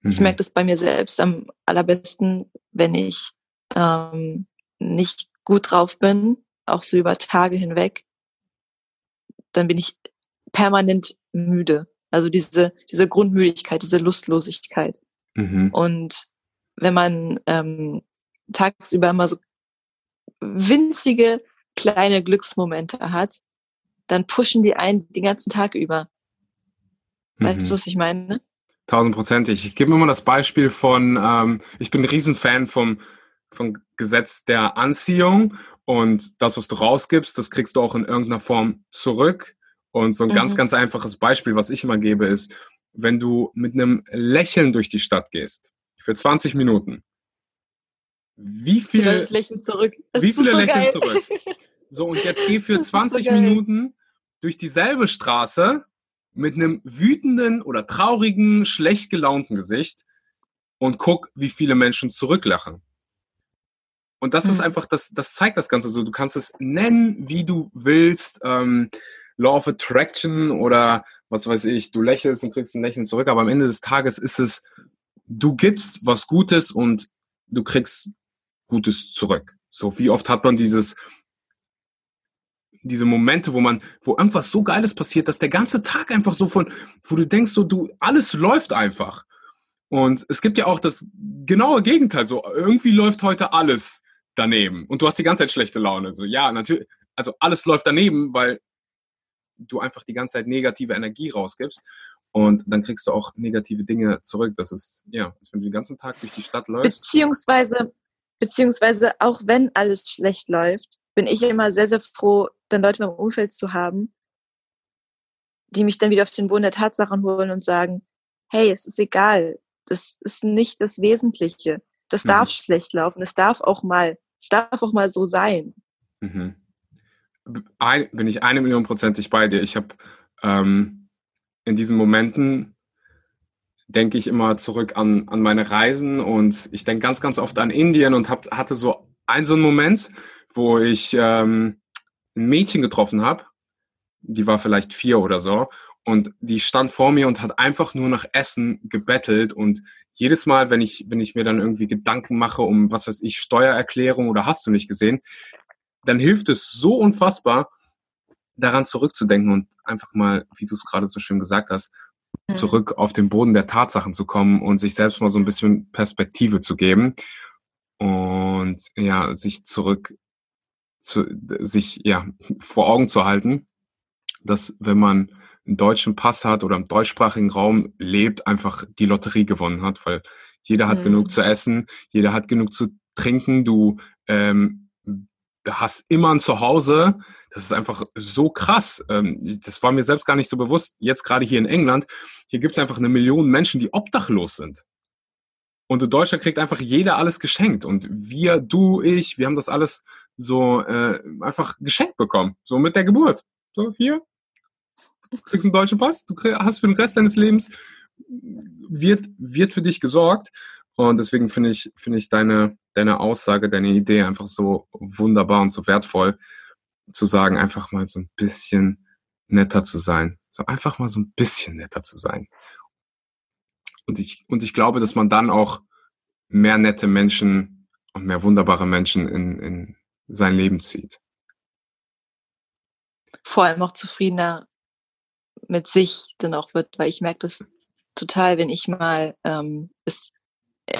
B: Mhm. Ich merke das bei mir selbst am allerbesten, wenn ich ähm, nicht gut drauf bin, auch so über Tage hinweg, dann bin ich permanent müde. Also diese, diese Grundmüdigkeit, diese Lustlosigkeit. Mhm. Und wenn man ähm, tagsüber immer so winzige kleine Glücksmomente hat, dann pushen die einen den ganzen Tag über. Weißt mhm. du, was ich meine?
A: Tausendprozentig. Ich gebe immer das Beispiel von, ähm, ich bin ein Riesenfan vom, vom Gesetz der Anziehung und das, was du rausgibst, das kriegst du auch in irgendeiner Form zurück. Und so ein mhm. ganz, ganz einfaches Beispiel, was ich immer gebe, ist, wenn du mit einem Lächeln durch die Stadt gehst, für 20 Minuten, wie viele,
B: Lächeln zurück.
A: wie viele so Lächeln zurück? So, und jetzt geh für [LAUGHS] 20 so Minuten durch dieselbe Straße mit einem wütenden oder traurigen, schlecht gelaunten Gesicht und guck, wie viele Menschen zurücklachen. Und das mhm. ist einfach, das, das zeigt das Ganze so. Du kannst es nennen, wie du willst. Ähm, Law of Attraction oder was weiß ich, du lächelst und kriegst ein Lächeln zurück, aber am Ende des Tages ist es, du gibst was Gutes und du kriegst Gutes zurück. So, wie oft hat man dieses, diese Momente, wo man, wo irgendwas so Geiles passiert, dass der ganze Tag einfach so von, wo du denkst, so du, alles läuft einfach. Und es gibt ja auch das genaue Gegenteil, so irgendwie läuft heute alles daneben und du hast die ganze Zeit schlechte Laune. So, ja, natürlich, also alles läuft daneben, weil du einfach die ganze Zeit negative Energie rausgibst und dann kriegst du auch negative Dinge zurück. Das ist, ja, als wenn du den ganzen Tag durch die Stadt läufst.
B: Beziehungsweise, beziehungsweise auch wenn alles schlecht läuft, bin ich immer sehr, sehr froh, dann Leute im Umfeld zu haben, die mich dann wieder auf den Boden der Tatsachen holen und sagen, hey, es ist egal, das ist nicht das Wesentliche. Das mhm. darf schlecht laufen, es darf auch mal, es darf auch mal so sein. Mhm.
A: Ein, bin ich eine Million prozentig bei dir. Ich habe ähm, in diesen Momenten denke ich immer zurück an, an meine Reisen und ich denke ganz, ganz oft an Indien und hab, hatte so einen so einen Moment, wo ich ähm, ein Mädchen getroffen habe, die war vielleicht vier oder so, und die stand vor mir und hat einfach nur nach Essen gebettelt und jedes Mal, wenn ich, wenn ich mir dann irgendwie Gedanken mache um, was weiß ich, Steuererklärung oder hast du nicht gesehen, dann hilft es so unfassbar, daran zurückzudenken und einfach mal, wie du es gerade so schön gesagt hast, mhm. zurück auf den Boden der Tatsachen zu kommen und sich selbst mal so ein bisschen Perspektive zu geben und ja, sich zurück zu, sich ja vor Augen zu halten, dass wenn man einen deutschen Pass hat oder im deutschsprachigen Raum lebt, einfach die Lotterie gewonnen hat, weil jeder hat mhm. genug zu essen, jeder hat genug zu trinken, du ähm, hast immer ein Zuhause. Das ist einfach so krass. Ähm, das war mir selbst gar nicht so bewusst. Jetzt gerade hier in England, hier gibt es einfach eine Million Menschen, die obdachlos sind. Und in Deutschland kriegt einfach jeder alles geschenkt. Und wir, du, ich, wir haben das alles so äh, einfach geschenkt bekommen. So mit der Geburt. So, hier, du kriegst einen deutschen Pass, du hast für den Rest deines Lebens, wird, wird für dich gesorgt. Und deswegen finde ich, finde ich deine, deine Aussage, deine Idee einfach so wunderbar und so wertvoll, zu sagen, einfach mal so ein bisschen netter zu sein. So einfach mal so ein bisschen netter zu sein. Und ich, und ich glaube, dass man dann auch mehr nette Menschen und mehr wunderbare Menschen in, in sein Leben zieht.
B: Vor allem auch zufriedener mit sich dann auch wird, weil ich merke das total, wenn ich mal ähm, es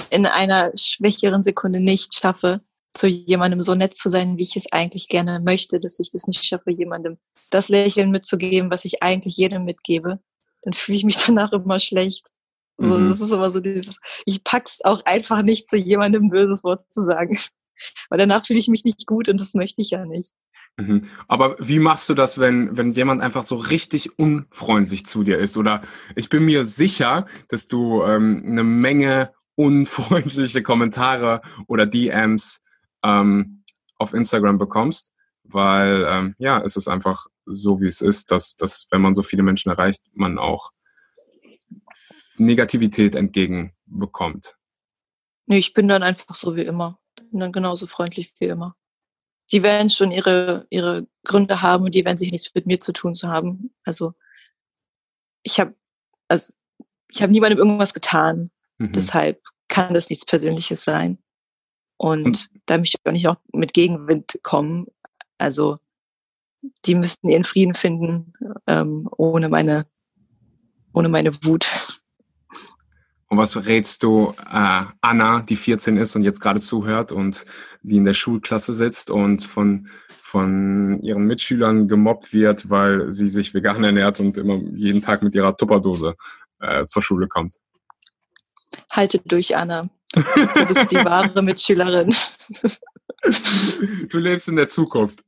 B: in einer schwächeren Sekunde nicht schaffe, zu jemandem so nett zu sein, wie ich es eigentlich gerne möchte, dass ich das nicht schaffe, jemandem das Lächeln mitzugeben, was ich eigentlich jedem mitgebe, dann fühle ich mich [LAUGHS] danach immer schlecht. Also mhm. das ist immer so dieses, ich pack's auch einfach nicht zu jemandem ein böses Wort zu sagen. [LAUGHS] Weil danach fühle ich mich nicht gut und das möchte ich ja nicht.
A: Mhm. Aber wie machst du das, wenn, wenn jemand einfach so richtig unfreundlich zu dir ist? Oder ich bin mir sicher, dass du ähm, eine Menge unfreundliche Kommentare oder DMs ähm, auf Instagram bekommst, weil ähm, ja, es ist einfach so, wie es ist, dass, dass wenn man so viele Menschen erreicht, man auch Negativität entgegenbekommt.
B: Nee, ich bin dann einfach so wie immer. Bin dann genauso freundlich wie immer. Die werden schon ihre, ihre Gründe haben und die werden sich nichts mit mir zu tun zu haben. Also ich habe also ich habe niemandem irgendwas getan. Mhm. Deshalb kann das nichts Persönliches sein. Und, und da möchte ich auch nicht auch mit Gegenwind kommen. Also die müssten ihren Frieden finden ähm, ohne meine ohne meine Wut.
A: Und was rätst du äh, Anna, die 14 ist und jetzt gerade zuhört und die in der Schulklasse sitzt und von, von ihren Mitschülern gemobbt wird, weil sie sich vegan ernährt und immer jeden Tag mit ihrer Tupperdose äh, zur Schule kommt?
B: Halte durch, Anna. Du bist die [LAUGHS] wahre Mitschülerin.
A: Du lebst in der Zukunft.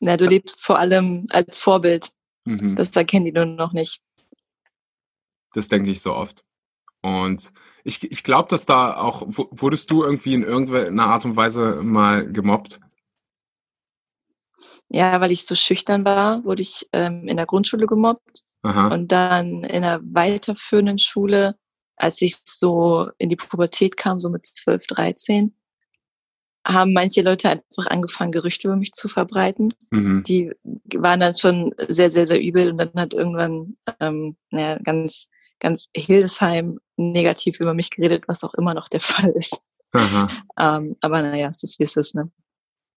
B: Na, du lebst vor allem als Vorbild. Mhm. Das erkennen die nur noch nicht.
A: Das denke ich so oft. Und ich, ich glaube, dass da auch, wurdest du irgendwie in irgendeiner Art und Weise mal gemobbt?
B: Ja, weil ich so schüchtern war, wurde ich ähm, in der Grundschule gemobbt. Aha. Und dann in der weiterführenden Schule, als ich so in die Pubertät kam, so mit 12, 13, haben manche Leute einfach angefangen, Gerüchte über mich zu verbreiten. Mhm. Die waren dann schon sehr, sehr, sehr übel und dann hat irgendwann ähm, naja, ganz ganz Hildesheim negativ über mich geredet, was auch immer noch der [LAUGHS] Fall ist. Ähm, aber naja, es ist wie es ist, ne?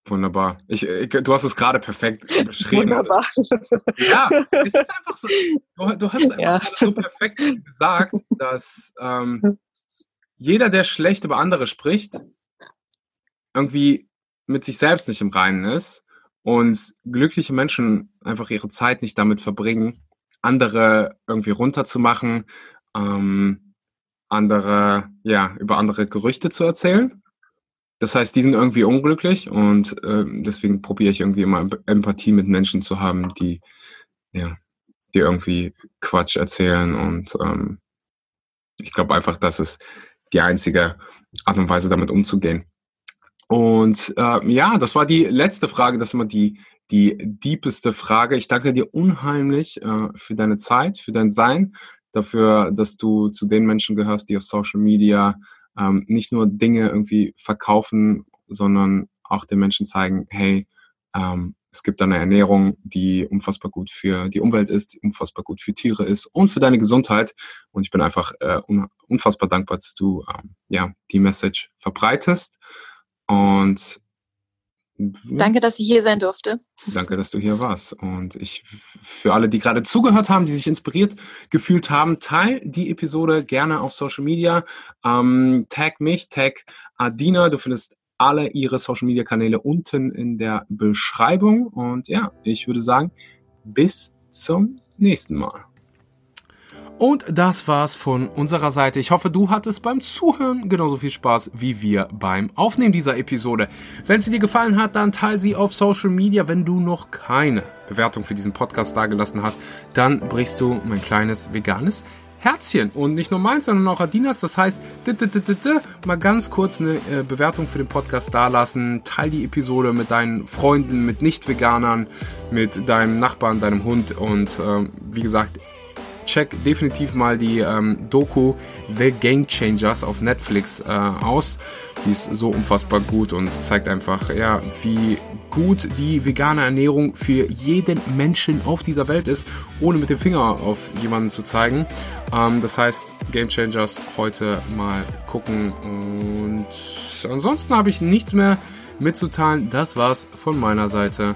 A: Wunderbar. Ich, ich, du hast es gerade perfekt beschrieben. Wunderbar. Ja, es ist einfach so. Du, du hast einfach ja. so perfekt gesagt, dass ähm, jeder, der schlecht über andere spricht, irgendwie mit sich selbst nicht im Reinen ist und glückliche Menschen einfach ihre Zeit nicht damit verbringen, andere irgendwie runterzumachen, ähm, andere, ja, über andere Gerüchte zu erzählen. Das heißt, die sind irgendwie unglücklich und ähm, deswegen probiere ich irgendwie immer Empathie mit Menschen zu haben, die, ja, die irgendwie Quatsch erzählen und ähm, ich glaube einfach, das ist die einzige Art und Weise, damit umzugehen. Und äh, ja, das war die letzte Frage, das ist immer die, die diepeste Frage. Ich danke dir unheimlich äh, für deine Zeit, für dein Sein, dafür, dass du zu den Menschen gehörst, die auf Social Media ähm, nicht nur Dinge irgendwie verkaufen, sondern auch den Menschen zeigen, hey, ähm, es gibt eine Ernährung, die unfassbar gut für die Umwelt ist, die unfassbar gut für Tiere ist und für deine Gesundheit. Und ich bin einfach äh, unfassbar dankbar, dass du ähm, ja die Message verbreitest. Und
B: Danke, dass ich hier sein durfte.
A: Danke, dass du hier warst. Und ich, für alle, die gerade zugehört haben, die sich inspiriert gefühlt haben, teil die Episode gerne auf Social Media. Ähm, tag mich, tag Adina. Du findest alle ihre Social Media Kanäle unten in der Beschreibung. Und ja, ich würde sagen, bis zum nächsten Mal. Und das war's von unserer Seite. Ich hoffe, du hattest beim Zuhören genauso viel Spaß wie wir beim Aufnehmen dieser Episode. Wenn sie dir gefallen hat, dann teile sie auf Social Media. Wenn du noch keine Bewertung für diesen Podcast dagelassen hast, dann brichst du mein kleines veganes Herzchen und nicht nur meins, sondern auch Adinas. Das heißt, mal ganz kurz eine äh, Bewertung für den Podcast dalassen. Teil die Episode mit deinen Freunden, mit Nicht-Veganern, mit deinem Nachbarn, deinem Hund und ähm, wie gesagt, check definitiv mal die ähm, Doku The Game Changers auf Netflix äh, aus. Die ist so unfassbar gut und zeigt einfach, ja, wie gut die vegane Ernährung für jeden Menschen auf dieser Welt ist, ohne mit dem Finger auf jemanden zu zeigen. Ähm, das heißt, Game Changers heute mal gucken und ansonsten habe ich nichts mehr mitzuteilen. Das war's von meiner Seite.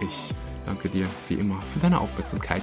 A: Ich danke dir wie immer für deine Aufmerksamkeit